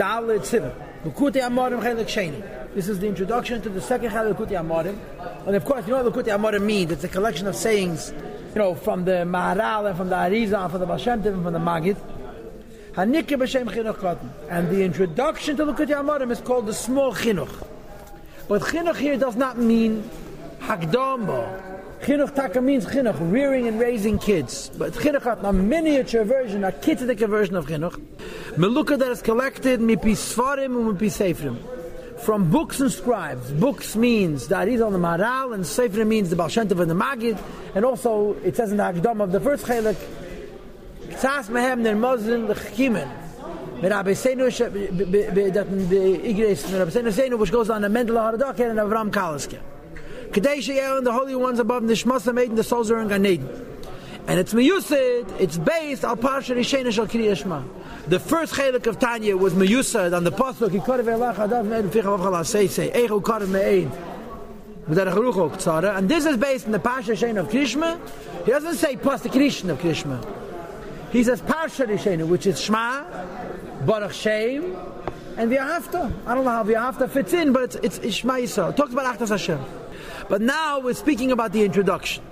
Dalit Siva. Lukuti Chelik Sheni. This is the introduction to the second Chelik Lukuti. And of course, you know what Lukuti Amorim means. It's a collection of sayings, you know, from the Maharal and from the Arizal and from the Baal and from the Magid. Hanikya chinuch. And the introduction to Lukuti Amorim is called the small chinuch. But chinuch here does not mean hakdama. Chinuch taka means chinuch, rearing and raising kids. But chinuch a miniature version, a kitzidik version of chinuch. Meluka that is collected mipi svarim and mipi seifrim. From books and scribes. Books means the and the Maharal, and Seifrim means the Tov and the Magid. And also, it says in the Hakdam of the first Chelik, Tzas mehem ner. Mit Rabbi Seinu, that the Igres, Seinu, which goes on the Mendel Haradak and Avram Kaliske. Kadesh and the holy ones above the Shmasa made the souls are in. And it's meyused, it's based on Parsha Rishena Shal Kiriyashma. The first chelik of Tanya was meyused on the pasuk Yikorev Elach Adav Me'ed Ficha Vav Chala Seisei Eichu Korev Me'ed and this is based on the Parsha Rishena of Krishma. He doesn't say Pasuk Krishna of Krishma. He says Parsha Rishena, which is Shema, Baruch Shem, and V'yahavta. I don't know how V'yahavta fits in, but it's, it's, it's Shema Yisrael. It talks about Achtas Hashem. But now we're speaking about the introduction.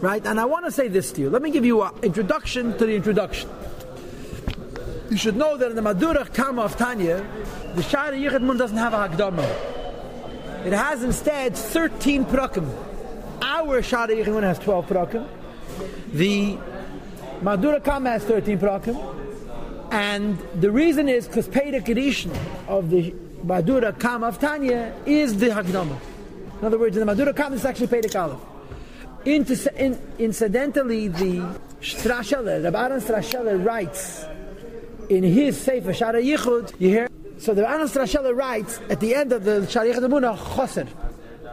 Right? And I want to say this to you. Let me give you an introduction to the introduction. You should know that in the Madura Kama of Tanya, the Shara Yichud doesn't have a Hakdama. It has instead 13 prakim. Our Shara Yichud has 12 prakim. The Madura Kama has 13 prakim. And the reason is because Peda Kedishn of the Madura Kama of Tanya is the Hakdama. In other words, in the Madura Kama, it's actually Peda Aleph. Inter- in, incidentally, the Strasheller, Rabbi Aaron writes in his Sefer Shara Yichud, you hear? So the Aaron Strasheller writes at the end of the Shara Yichud Amunah, Choser.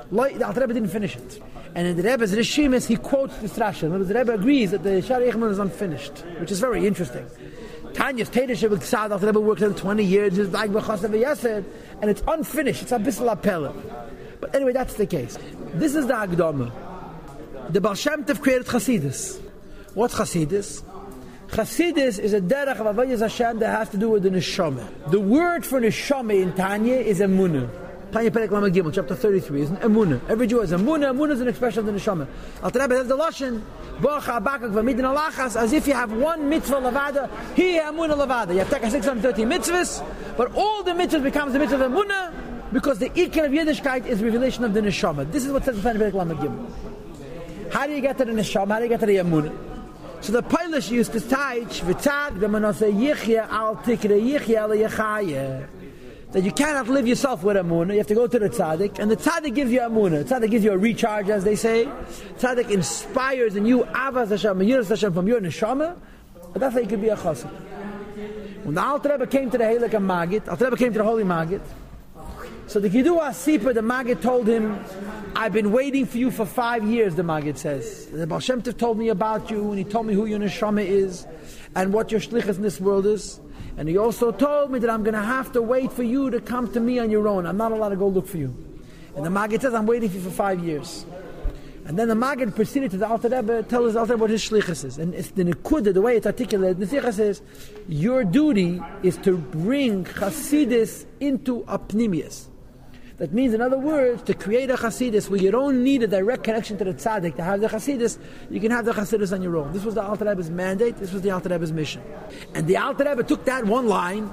The Alter Rebbe didn't finish it. And in the Rebbe's Rishimis, he quotes the Strasheller. The Rebbe agrees that the Shara Yichud is unfinished, which is very interesting. Tanya's Tedeshe with Ksad, Alter Rebbe worked on 20 years, it's like Choser V'Yased, and it's unfinished. It's a Bissel Appella. But anyway, that's the case. This is the Agdama. The Baal Shem Tov created Chasidus. What's Chasidus? Chasidus is a derech of Avodas Hashem that has to do with the neshama. The word for neshama in Tanya is emunah. Tanya Perek Lamed Gimel, chapter 33, is emunah. Every Jew has emunah. Emunah is an expression of the neshama. Alter Rebbe has the lashon, Boach Habakak V'Midin Alachas, as if you have one mitzvah levada, he emunah levada. You have to take 630 mitzvahs, but all the mitzvahs becomes the mitzvah of emunah because the ikon of Yiddishkeit is revelation of the neshama. This is what says Perek Lamed Gimel. How do you get to the neshama? How do you get to the emunah? So the Polish used to teach v'tzad b'manase yichya al tikre yichya al yechaya. That you cannot live yourself with amunah. You have to go to the tzaddik, and the tzaddik gives you amunah. The tzaddik gives you a recharge, as they say. Tzaddik inspires in you avas Hashem, yiras Hashem from your neshama. But that's how you could be a chassid. When the Alter Rebbe came to the Heilig and Magid, Alter Rebbe came to the Holy Magid. So the Kiddu Asipa, the Maggid told him, I've been waiting for you for five years, the Maggid says. The Baal Shem Tov told me about you, and he told me who your neshama is, and what your shlichus in this world is. And he also told me that I'm going to have to wait for you to come to me on your own. I'm not allowed to go look for you. And the Maggid says, I'm waiting for you for five years. And then the Maggid proceeded to the Alter Rebbe, tell his Alter Rebbe what his shlichus is. And it's the Nekuda, the way it's articulated, the Nesicha says, your duty is to bring Chasidis into a pnimius. That means, in other words, to create a Hasidus where you don't need a direct connection to the tzaddik to have the Hasidus, you can have the Hasidus on your own. This was the Alter Rebbe's mandate, this was the Alter Rebbe's mission. And the Alter Rebbe took that one line,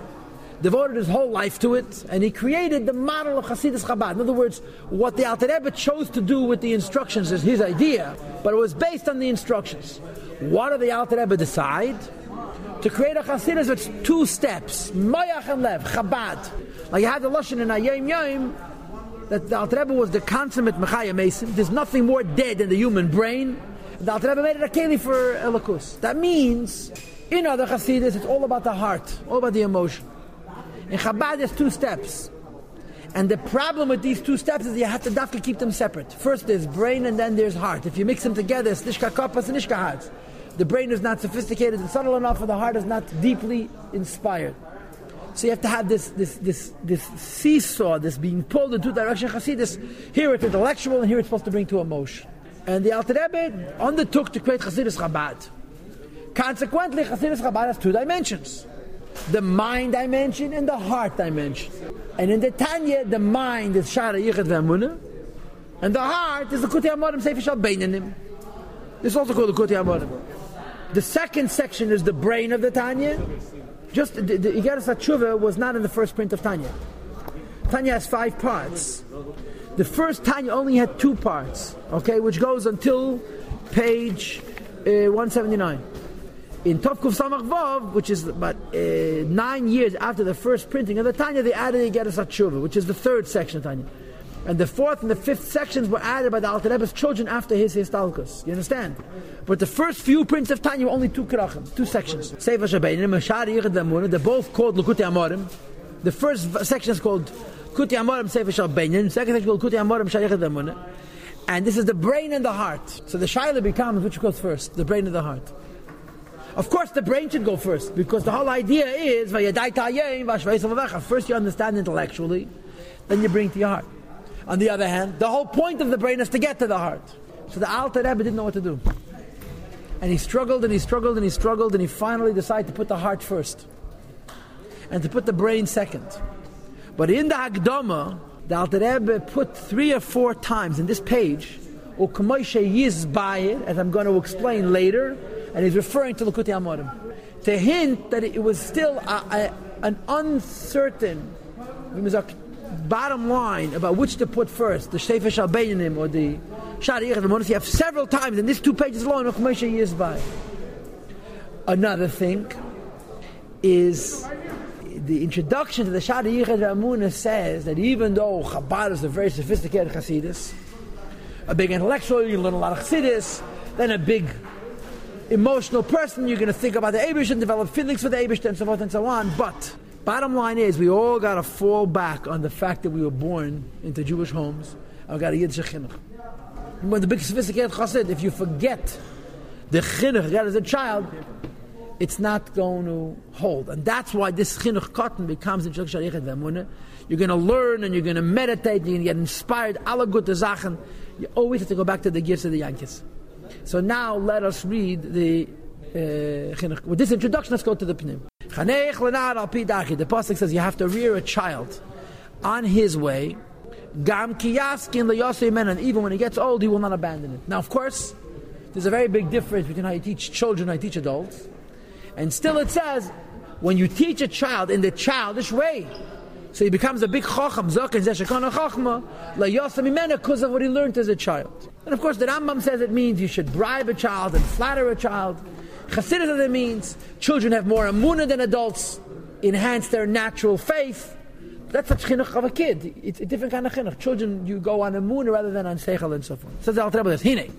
devoted his whole life to it, and he created the model of Hasidus Chabad. In other words, what the Alter Rebbe chose to do with the instructions is his idea, but it was based on the instructions. What did the Alter Rebbe decide? To create a Hasidus with two steps, Mayach and Lev, Chabad. Like you had the Lashon in Ayim Yom, that the Alter Rebbe was the consummate Mechaya Mason. There's nothing more dead than the human brain. The Alter Rebbe made it a keli for Elikus. That means, in other Hasidus, it's all about the heart, all about the emotion. In Chabad, there's two steps. And the problem with these two steps is you have to dafka keep them separate. First there's brain and then there's heart. If you mix them together, it's nishka kapas and nishka hearts. The brain is not sophisticated and subtle enough, and the heart is not deeply inspired. So you have to have this this this this seesaw, this being pulled in two directions. Chassidus, here it's intellectual, and here it's supposed to bring to emotion. And the Alter Rebbe undertook to create Chassidus Chabad. Consequently, Chassidus Chabad has two dimensions. the mind dimension and the heart dimension. And in the Tanya, the mind is Shara Yichad Ve'amunah, and the heart is the Kuti Amorim Sefer Beinanim. This is also called the Kuti Amorim. The second section is the brain of the Tanya. Just the, the Igeres was not in the first print of Tanya. Tanya has five parts. The first Tanya only had two parts, okay, which goes until page uh, 179. In Tovkuf Samach Vav, which is about uh, nine years after the first printing of the Tanya, they added Igeres HaTshuva, which is the third section of Tanya. And the fourth and the fifth sections were added by the Alter Rebbe's children after his Histalkus. You understand? But the first few prints of Tanya were only two krachim, two sections. They're both called Lukuti Amorim. The first section is called Kuti Amorim Sefer the second section is called Kuti Amorim Shari Yichad And this is the brain and the heart. So the Shaila becomes which goes first? The brain and the heart. Of course, the brain should go first because the whole idea is first you understand intellectually, then you bring to your heart. On the other hand, the whole point of the brain is to get to the heart. So the Alter Rebbe didn't know what to do. And he struggled and he struggled and he struggled and he finally decided to put the heart first and to put the brain second. But in the Hagdama, the Alter Rebbe put three or four times in this page, as I'm going to explain later, and he's referring to Lukuti Amorim, to hint that it was still a, a, an uncertain bottom line about which to put first, the Sefer Shalbeinim or the Shari Yichad you have several times in these two pages alone of Moshe Yizbai. Another thing is the introduction to the Shari Yichad Ramuna says that even though Chabad is a very sophisticated Hasidus, a big intellectual, you learn a lot of Chassidus, then a big emotional person, you're going to think about the Abish and develop feelings for the Abish and so forth and so on. But bottom line is, we all got to fall back on the fact that we were born into Jewish homes we got a Yiddish chinuch. When the big sophisticated chassid, if you forget the chinuch you got as a child, it's not going to hold. And that's why this chinuch cotton becomes in You're going to learn and you're going to meditate, and you're going to get inspired. Alla gute Sachen. You always have to go back to the gifts of the Yankees. So now let us read the uh, with this introduction. Let's go to the pnim. The pasuk says you have to rear a child on his way. Gam kiyaskin and even when he gets old, he will not abandon it. Now, of course, there's a very big difference between how you teach children and how you teach adults. And still, it says when you teach a child in the childish way, so he becomes a big chacham, zaken zeshakana chachma, la yasa because of what he learned as a child. And of course, the Rambam says it means you should bribe a child and flatter a child. Chassidus means children have more amuna than adults, enhance their natural faith. That's the chinuch of a kid. It's a different kind of chinuch. Children, you go on amuna rather than on seichel and so forth. Says the Alter Rebbe, hine.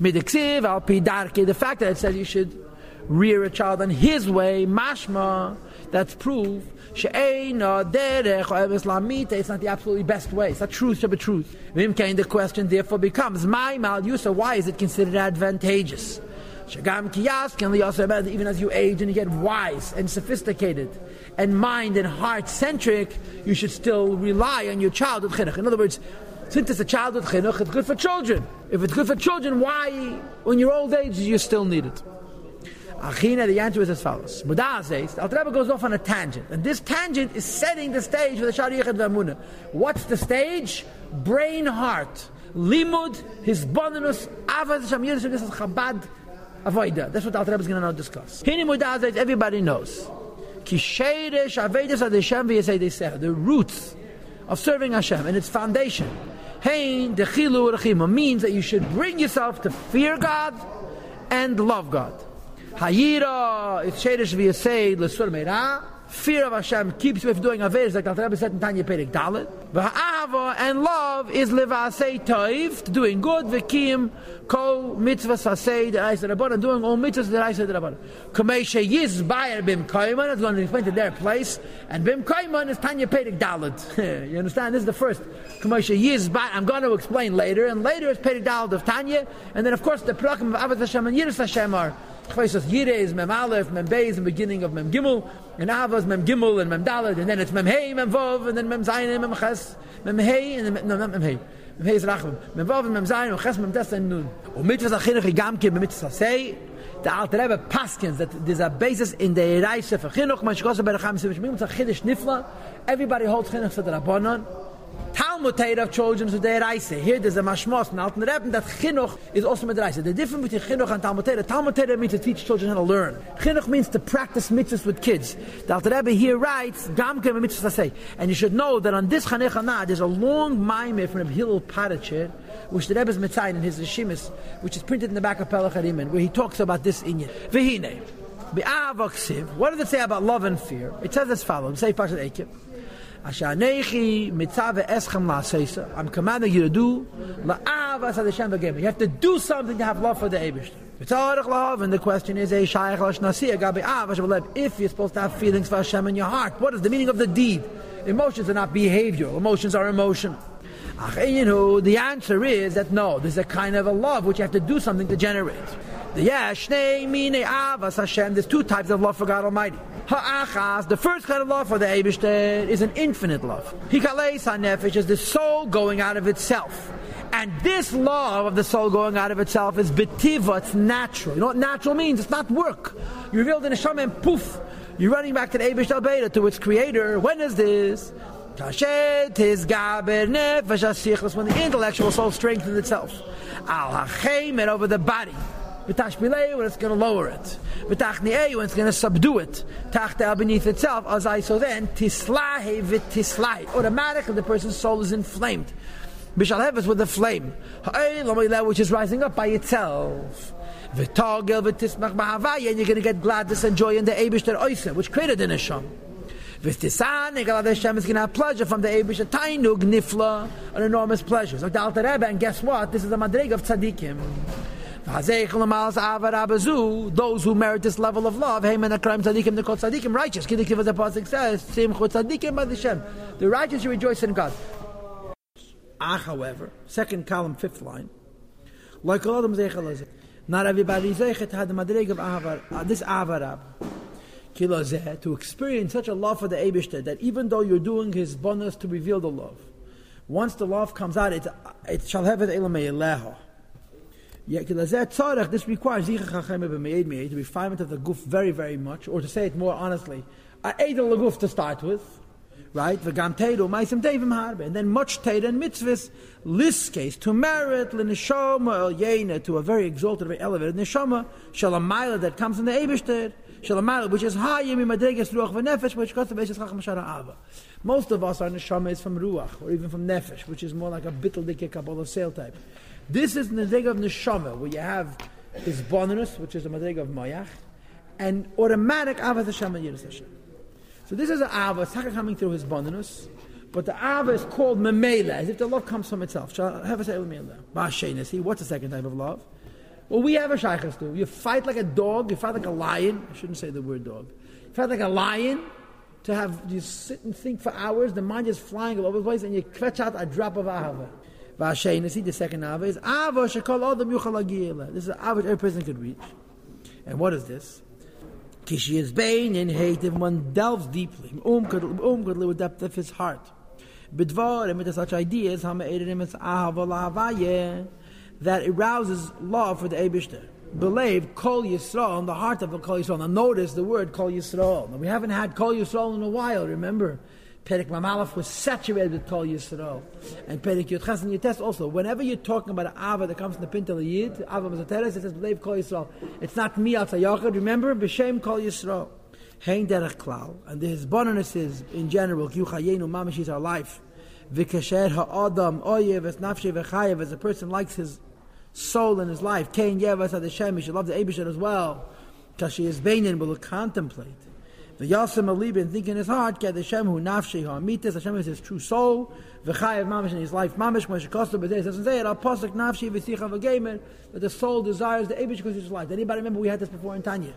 Midiksiv al pidarke. The fact that it says you should rear a child in his way, mashma, that's proof it's not the absolutely best way. It's not truth to be truth. The question therefore becomes, my mal yusa, why is it considered advantageous? Even as you age and you get wise and sophisticated and mind and heart centric, you should still rely on your childhood chinuch. In other words, since it's a childhood chinuch, it's good for children. If it's good for children, why, when you're old age, do you still need it? Achina, the answer is as follows. Mudah says, the Alter goes off on a tangent. And this tangent is setting the stage for the Shari Yichad V'Amunah. What's the stage? Brain, heart. Limud, his bonus, Hashem Yiddish, this Chabad Avoida. That's what Alter Rebbe is going to now discuss. Hini Mudah says, everybody knows. Sheirish The roots of serving Hashem and its foundation. Hein Dechilu means that you should bring yourself to fear God and love God. Hayira, it's Shadish V'Yasei, L'Sur Meirah, fear of Hashem keeps you from doing Averis, like the Rebbe said in Tanya Perik Dalit. V'ha'ava, and love is Levasei Toiv, doing good, V'kim, Kol Mitzvah Sasei, the Reis Rabban, doing all mitzvahs, the Reis Rabban. Kamesha Yiz Bayer Bim Koiman, it's going to explain to their place, and Bim Koiman is Tanya Perik Dalit. you understand? This is the first. Kamesha Yiz Bayer, I'm going to explain later, and later is Perik Dalit of Tanya, and then of course the Prakim of Avad Hashem and Yiris Hashem are Chvaisos Yire is Mem Aleph, Mem Beis, the beginning of Mem Gimel, and Ava is Mem Gimel and Mem Dalad, and then it's Mem Hey, Mem Vov, and then Mem Zayin and Mem Ches, mem hey in no mem hey. Mem hey zrach er mem vav mem zayn un khas mem dasen nun. Un mit vas khine ge gam ke mit sa sei da alt rebe that there's a basis in the reise for noch mach gose ber kham sim shmim tsakhid shnifla everybody holds khinoch for the rabbonon Talmud of children the Eraisa. Here there's a mashmos in Alten Rebbe that Chinuch is also with Eraisa. The difference between Chinuch and Talmud Torah, means to teach children how to learn. Chinuch means to practice mitzvahs with kids. The Rebbe here writes, Gam kem mitzvahs say. And you should know that on this Chanech there's a long maimah from Hillel Paritcher, which the Rebbe is mitzayin in his Rishimis, which is printed in the back of Pelach Harimin, where he talks about this inyan. Be'avaksiv, what does it say about love and fear? It says as follows, say Pashat Ekev. Ashanechi mitzave eschem la'aseisa. I'm commanding you to do la'avas Hashem v'gem. You have to do something to have love for the Eibush. love, and the question is, if you're supposed to have feelings for Hashem in your heart, what is the meaning of the deed? Emotions are not behavior. Emotions are emotion. You know, The answer is that no, there's a kind of a love which you have to do something to generate. There's two types of love for God Almighty. Ha'achas, the first kind of love for the Eibishter is an infinite love. Hikaleis HaNefesh is the soul going out of itself. And this love of the soul going out of itself is betiva, it's natural. You know what natural means? It's not work. You revealed in a shaman, and poof, you're running back to the Eibish to its creator. When is this? Tashet is gaber nefashikhlas when the intellectual soul strengthens itself. Al over the body. V'tashbilei when it's going to lower it. V'tachniei when it's going to subdue it. Tachtel beneath itself. As I so then tislahe v'tislai. Automatically the person's soul is inflamed. Bishal Bishalheves with the flame. Which is rising up by itself. And you're going to get gladness and joy in the Abish Oisa, which created the Nesham. V'tisan, Egal Hashem is going to have pleasure from the Abish Tainug Nifla, an enormous pleasure. So Dalta Rebbe, and guess what? This is the Madrig of Tzadikim. Those who merit this level of love, tzadikim, righteous. The pasuk says, tzadikim The righteous rejoice in God. Ah, however, second column, fifth line, like not everybody zeichet had the madrig of avar, uh, this avarab. To experience such a love for the Abishter that even though you're doing his bonus to reveal the love, once the love comes out, it, it shall have it elemeeleho. This requires the refinement of the goof very, very much, or to say it more honestly, a edel guf to start with, right? V'gam teidu ma'isem devim harbe, and then much teid and mitzvahs, list case to merit l'neshama el yena to a very exalted, very elevated neshama shalamayla that comes from the Eibushter, shalamayla which is higher mimadreges ruach which goes to beis chacham shara ava. Most of us our neshama is from ruach or even from nefesh, which is more like a bittel dike kabbalah sale type. This is Madrega of Neshama, where you have his bonus, which is the Madrega of Mayach, and automatic Avat Hashem and Yiras Hashem. So this is an Ava, it's coming through his bonus, but the Ava is called Memela, as if the love comes from itself. Shall I have a say with Memela? See, what's the second type of love? Well, we have a shaykhs too. You fight like a dog, you fight like a lion. I shouldn't say the word dog. You fight like a lion to have you sit and think for hours, the mind is flying all over the place, and you fetch out a drop of ahava. Vashainasi, the second Ava is Ava Shekol Adam Yuchal This is an Ava every person could reach. And what is this? Kishi is Bain in hate if one delves deeply. Um could um could live with depth of his heart. Bidvar and with such ideas, Hama Edim is Ahava that arouses love for the Abishter. Believe Kol Yisrael in the heart of the Kol Yisrael. Now notice the word Kol Yisrael. Now we haven't had Kol Yisrael in a while, remember? Perik Mamalaf was saturated with Kol Yisrael. And Perik Yotchas and Yotes also. Whenever you're talking about an Ava that comes from the Pintel Yid, Ava Mazateres, it says, believe Kol Yisrael. It's not me, Al Yachid. Remember, B'Shem Kol Yisrael. Hein Derech Klal. And his bonus is, in general, Yuchayenu Mamish is our life. V'kasher ha'adam oyev es nafshe v'chayev as a person likes his soul and his life. Kain yevas ad He should love the Abishad as well. Kashi is Beinin will contemplate. The Yasam Alibin think in his heart, Get Hashem who nafshi ha'amitis, Hashem is his true soul, v'chayev mamish in his life mamish, when shekosta b'dei, doesn't say it, al posik nafshi v'sicha v'geimer, that the soul desires the Abish because his life. Anybody remember we had this before in Tanya?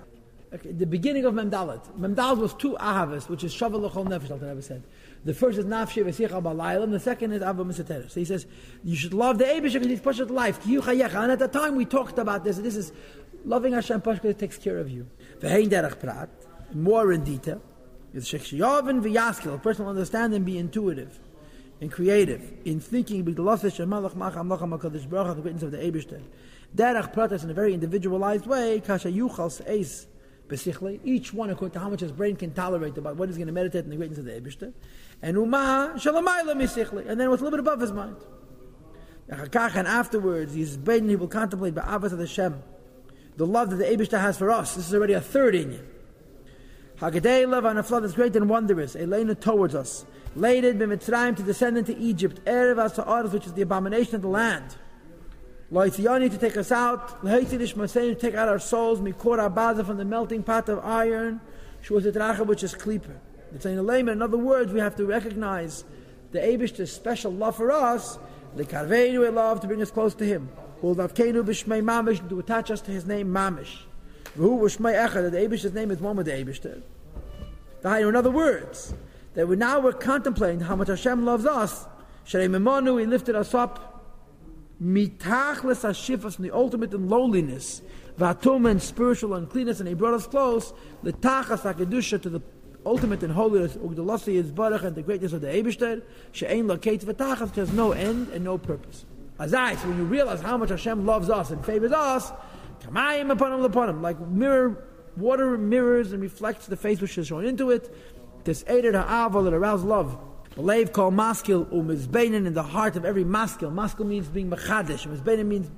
Okay, the beginning of Memdalet. Memdalet was two ahavas, which is shaval l'chol nefesh, Al never said. The first is nafshi v'sicha b'laylam, the second is ava misateres. So he says, you should love the Abish because he's pushed life. And at the time we talked about this, this is loving Hashem because takes care of you. V'hein derech prat, more in detail. A person will understand and be intuitive and creative in thinking the greatness of the Eibishter Derech pratas in a very individualized way, kasha yuchal seis besichle, each one according to how much his brain can tolerate about what he's going to meditate in the greatness of the Ebishter. And uma shalamayla misichle, and then what's a little bit above his mind. And afterwards, he's he will contemplate ba'avas of the Shem, the love that the Ebishter has for us. This is already a third in you. Hagadei love on a flood that's great and wondrous, Elena towards us. Lated b'mitzrayim to descend into Egypt, Erev Asa'aras, which is the abomination of the land. Loitziyani to take us out, Lehaitidish Masein to take out our souls, Mikor Abaza from the melting pot of iron, Shuazitracha, which is Kleeper. It's in in other words, we have to recognize the Abish's special love for us, the Karveinu love to bring us close to Him. Uldavkenu b'shmei mamish, to attach us to His name mamish. Who b'shmei echad, the Abish's name is one with the Abishter. In other words, that we now we're contemplating how much Hashem loves us. Memonu, He lifted us up. Mitachles Hashifas, the ultimate in lowliness. Vatum and spiritual uncleanness, and He brought us close. The Tachas HaKedusha to the ultimate in holiness, Ugdalasi is Baruch, and the greatness of the Eibishter. She'ein Lakeit V'tachas, has no end and no purpose. Azai, so when you realize how much Hashem loves us and favors us, Kamayim upon him, like mirror, water mirrors and reflects the face which is shown into it. This aided ha'aval that aroused love. Believe called maskil umizbeinin in the heart of every maskil. Maskil means being machadish. Umizbeinin means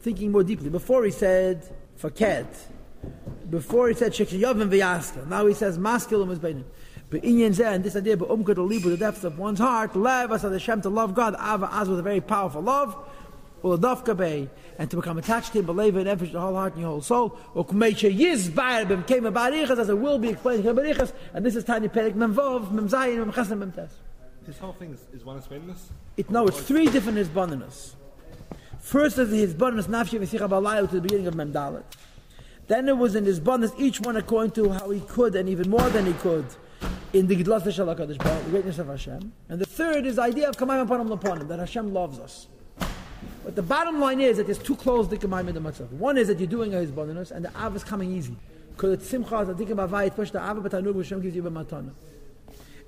thinking more deeply. Before he said faket. Before he said shekshiyovim v'yaskil. Now he says maskil umizbeinin. But inyan zeh, and this idea, but umkut libu, the depths of one's heart, lev as Hashem to love God, ava as with a very powerful love, or dafka and to become attached to him, believe in every the whole heart and your whole soul, or kumeisha yiz ba'ar came a barichas, as it will be explained in barichas, and this is tiny perik memvov, memzayin, memchasem, memtes. This whole thing is, is one hisbonenus? It, no, it's three different hisbonenus. First is the hisbonenus nafshi v'sicha b'alayel to the beginning of Memdalet. Then it was in hisbonenus, each one according to how he could, and even more than he could, in the Gidlas Shalakadish, the greatness of Hashem. And the third is the idea of Kamayim Apanim Lapanim, that Hashem loves us. But the bottom line is that there's two close dikamayim in the matzah. One is that you're doing a hisbonenus, and the av is coming easy. Because it's simcha, the dikim avayit, push the av, but Hashem gives you a matana.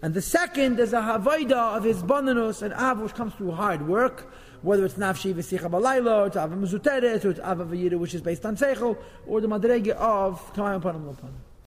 And the second is a havaida of his bonanus and av which comes through hard work, whether it's nafshi v'sicha balayla, or it's av mezuteret, or it's av which is based on seichel, or the madrege of kamayim panim